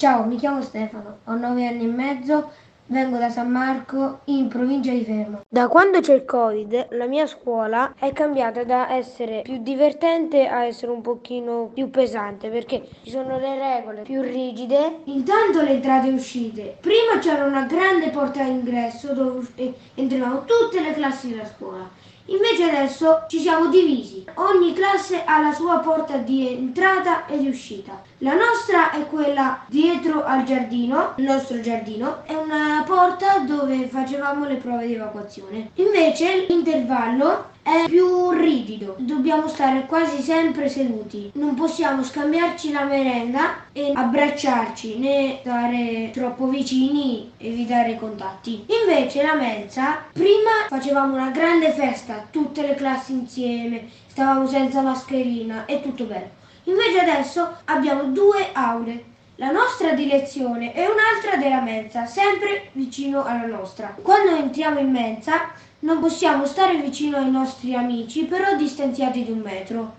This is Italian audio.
Ciao, mi chiamo Stefano, ho nove anni e mezzo, vengo da San Marco in provincia di Fermo. Da quando c'è il Covid, la mia scuola è cambiata da essere più divertente a essere un pochino più pesante perché ci sono le regole più rigide. Intanto le entrate e uscite. Prima c'era una grande porta d'ingresso dove entravano tutte le classi della scuola. Invece adesso ci siamo divisi. Ogni classe ha la sua porta di entrata e di uscita. La nostra è quella dietro al giardino, il nostro giardino, è una porta dove facevamo le prove di evacuazione. Invece l'intervallo è più rigido, dobbiamo stare quasi sempre seduti, non possiamo scambiarci la merenda e abbracciarci né stare troppo vicini, evitare i contatti. Invece la mensa, prima facevamo una grande festa, tutte le classi insieme, stavamo senza mascherina e tutto bello. Invece adesso abbiamo due aule, la nostra di lezione e un'altra della mensa, sempre vicino alla nostra. Quando entriamo in mensa non possiamo stare vicino ai nostri amici, però distanziati di un metro.